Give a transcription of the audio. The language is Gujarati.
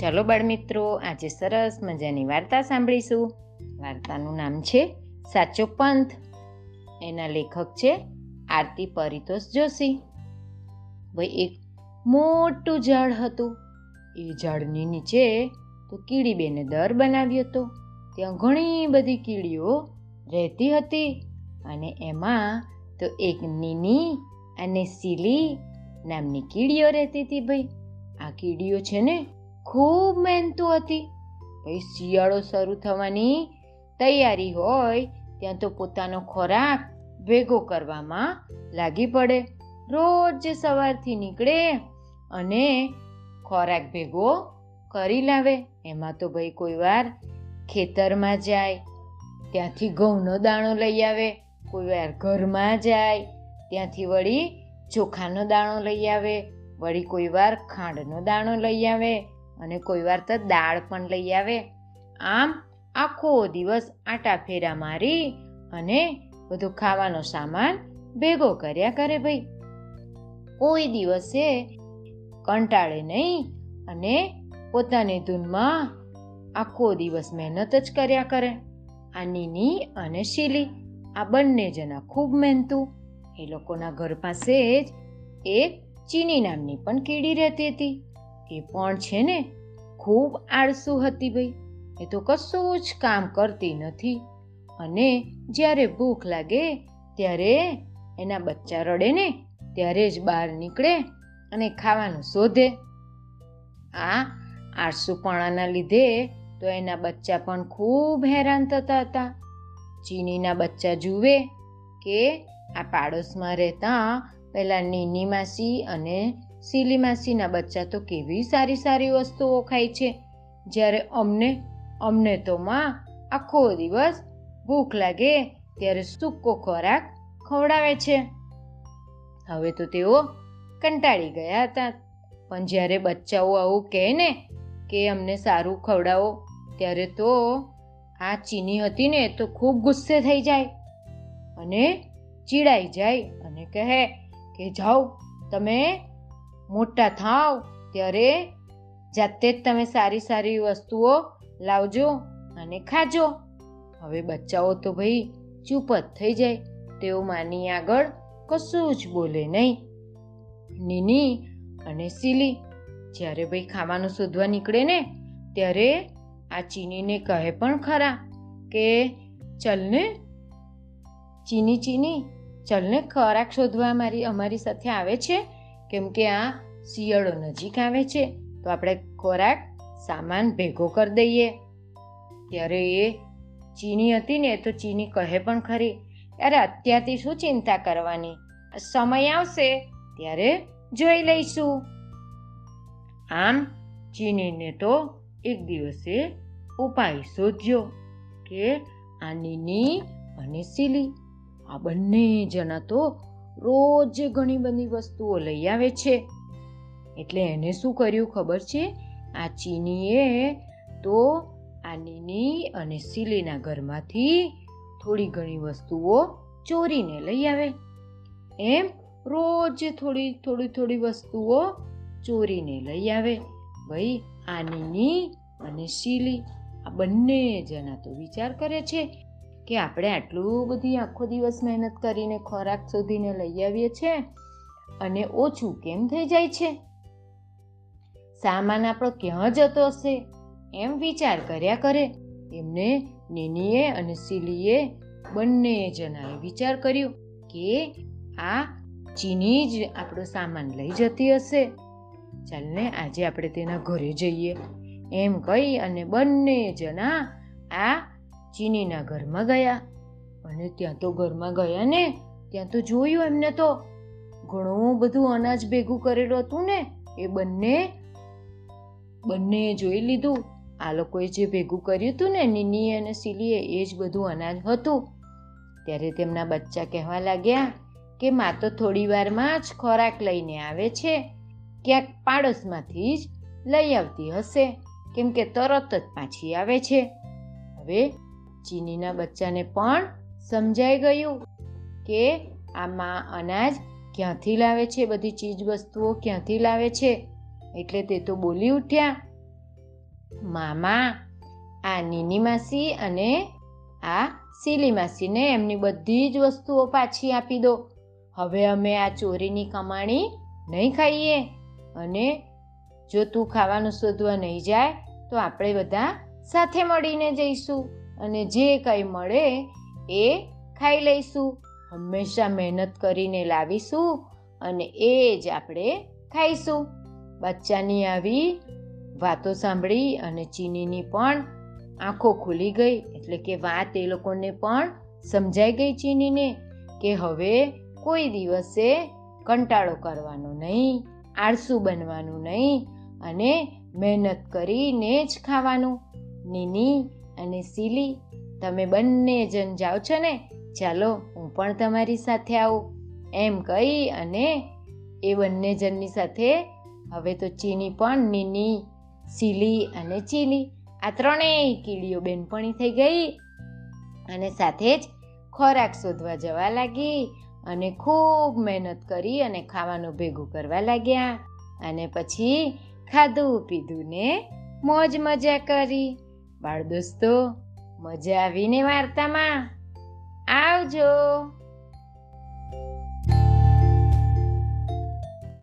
ચાલો બાળમિત્રો, આજે સરસ મજાની વાર્તા સાંભળીશું. વાર્તાનું નામ છે સાચો પંથ. એના લેખક છે આરતી પરિતોષ જોશી. ભાઈ એક મોટું ઝાડ હતું. એ ઝાડની નીચે તો કીડીબેને દર બનાવ્યો હતો. ત્યાં ઘણી બધી કીડીઓ રહેતી હતી અને એમાં તો એક નીની અને સીલી નામની કીડીઓ રહેતી હતી ભાઈ. આ કીડીઓ છે ને ખૂબ મહેનતુ હતી. પછી શિયાળો શરૂ થવાની તૈયારી હોય ત્યાં તો પોતાનો ખોરાક ભેગો કરવામાં લાગી પડે. રોજ સવારથી નીકળે અને ખોરાક ભેગો કરી લાવે. એમાં તો ભાઈ કોઈ વાર ખેતરમાં જાય, ત્યાંથી ઘઉંનો દાણો લઈ આવે. કોઈ વાર ઘરમાં જાય, ત્યાંથી વળી ચોખાનો દાણો લઈ આવે. વળી કોઈ વાર ખાંડનો દાણો લઈ આવે. અને કોઈ વાર તો દાળ પણ લઈ આવે. આમ આખો દિવસ આટા ફેરા મારી અને બધો ખાવાનો સામાન ભેગો કર્યા કરે ભાઈ. કોઈ દિવસે કંટાળે નહીં અને પોતાની ધૂનમાં આખો દિવસ મહેનત જ કર્યા કરે. આ નીની અને શીલી, આ બંને જણા ખૂબ મહેનતું. એ લોકોના ઘર પાસે જ એક ચીની નામની પણ કીડી રહેતી હતી. એ પણ છે ને, ખૂબ આળસુ હતી ભાઈ. એ તો કશું જ કામ કરતી નથી. અને જ્યારે ભૂખ લાગે, ત્યારે એના બચ્ચા રડે ને, ત્યારે જ બહાર નીકળે અને ખાવાનું શોધે. આ આળસુપણાના લીધે તો એના બચ્ચા પણ ખૂબ હેરાન થતા હતા. ચીનીના બચ્ચા જુએ કે આ પાડોશમાં રહેતા પહેલાં નીની માસી અને સીલી માસીના બચ્ચા તો કેવી સારી સારી વસ્તુઓ ખાય છે. જ્યારે અમને અમને તો માં આખો દિવસ ભૂખ લાગે ત્યારે સૂકો ખોરાક ખવડાવે છે. હવે તો તેઓ કંટાળી ગયા હતા. પણ જ્યારે બચ્ચાઓ આવું કહે ને કે અમને સારું ખવડાવો, ત્યારે તો આ ચીની હતી ને તો ખૂબ ગુસ્સે થઈ જાય અને ચીડાઈ જાય અને કહે કે જાઓ, તમે મોટા થાવ ત્યારે જાતે જ તમે સારી સારી વસ્તુઓ લાવજો અને ખાજો. હવે બચ્ચાઓ તો ભાઈ ચૂપ જ થઈ જાય, તેઓ માની આગળ કશું જ બોલે નહીં. નીની અને સીલી જ્યારે ભાઈ ખાવાનું શોધવા નીકળે ને, ત્યારે આ ચીનીને કહે પણ ખરા કે ચલને ચીની ચીની ચલને ખોરાક શોધવા મારી, અમારી સાથે આવે છે? કેમ કે આ શિયાળો નજીક આવે છે, તો આપણે ખોરાક સામાન ભેગો કરી દઈએ. ત્યારે એ ચીની હતી ને, તો ચીની કહે પણ ખરી, અરે, અત્યારથી શું ચિંતા કરવાની? સમય આવશે, ત્યારે જોઈ લઈશું. આમ ચીનીને તો એક દિવસે ઉપાય શોધ્યો કે આ નીની અને સીલી આ બંને જણા તો રોજ ઘણી બધી વસ્તુઓ લઈ આવે છે. એટલે એને શું કર્યું ખબર છે? આ ચીનીએ તો આ નીની અને સીલીના ઘરમાંથી થોડી ઘણી વસ્તુઓ ચોરીને લઈ આવે. એમ રોજ થોડી થોડી થોડી વસ્તુઓ ચોરીને લઈ આવે. ભાઈ, આ નીની અને શીલી આ બંને જણા તો વિચાર કરે છે કે આપણે આટલું બધી આખો દિવસ મહેનત કરીને ખોરાક શોધીને લઈ આવીએ છીએ અને ઓછું કેમ થઈ જાય છે? સામાન આપણો ક્યાં જતો હશે? એમ વિચાર કર્યા કરે એમને નીનીએ અને સીલીએ બંને જણાએ વિચાર કર્યો કે આ ચીની જ આપણો સામાન લઈ જતી હશે. ચાલને આજે આપણે તેના ઘરે જઈએ. એમ કહી અને બંને જણા આ ચીનીના ઘરમાં ગયા અને ત્યાં તો ઘરમાં ગયા ને, ત્યાં તો જોયું એમને તો. ઘણું બધું અનાજ ભેગું કરેલું હતું ને, એ બંને બંને જોઈ લીધું. આ લોકોએ જે ભેગું કર્યું હતું ને નીની અને સીલીએ એ જ બધું અનાજ હતું. ત્યારે તેમના બચ્ચા કહેવા લાગ્યા કે માં તો થોડી વારમાં જ ખોરાક લઈને આવે છે. ક્યાંક પાડોશમાંથી જ લઈ આવતી હશે. કેમ કે તરત જ પાછી આવે છે. હવે ચીનીના બચ્ચાને પણ સમજાઈ ગયું કે આ માં અનાજ ક્યાંથી લાવે છે? બધી ચીજ વસ્તુઓ ક્યાંથી લાવે છે? એટલે તે તો બોલી ઉઠ્યા. મામા, આ નીની માસી અને આ સીલી માસીને એમની બધી જ વસ્તુઓ પાછી આપી દો. હવે અમે આ ચોરીની કમાણી નહીં ખાઈએ. અને જો તું ખાવાનું શોધવા નહીં જાય, તો આપણે બધા સાથે મળીને જઈશું. અને જે કંઈ મળે એ ખાઈ લઈશું. હંમેશા મહેનત કરીને લાવીશું અને એ જ આપણે ખાઈશું. બચ્ચાની આવી વાતો સાંભળી અને ચીનીની પણ આંખો ખુલી ગઈ, એટલે કે વાત એ લોકોને પણ સમજાઈ ગઈ ચીનીને કે હવે કોઈ દિવસે કંટાળો કરવાનો નહીં, આળસુ બનવાનું નહીં અને મહેનત કરીને જ ખાવાનું. નીની અને સીલી, તમે બંને જણ જાઓ છો ને, ચાલો હું પણ તમારી સાથે આવું. એમ કહી અને એ બંને જણની સાથે, હવે તો ચીની પણ નીની, સીલી અને ચીલી, આ ત્રણેય કીડીઓ બેનપણી થઈ ગઈ. અને સાથે જ ખોરાક શોધવા જવા લાગી અને ખૂબ મહેનત કરી અને ખાવાનું ભેગું કરવા લાગ્યા. અને પછી ખાધું પીધું ને મોજ મજા કરી. બાળ દોસ્તો મજા આવીને વાર્તામાં. આવજો.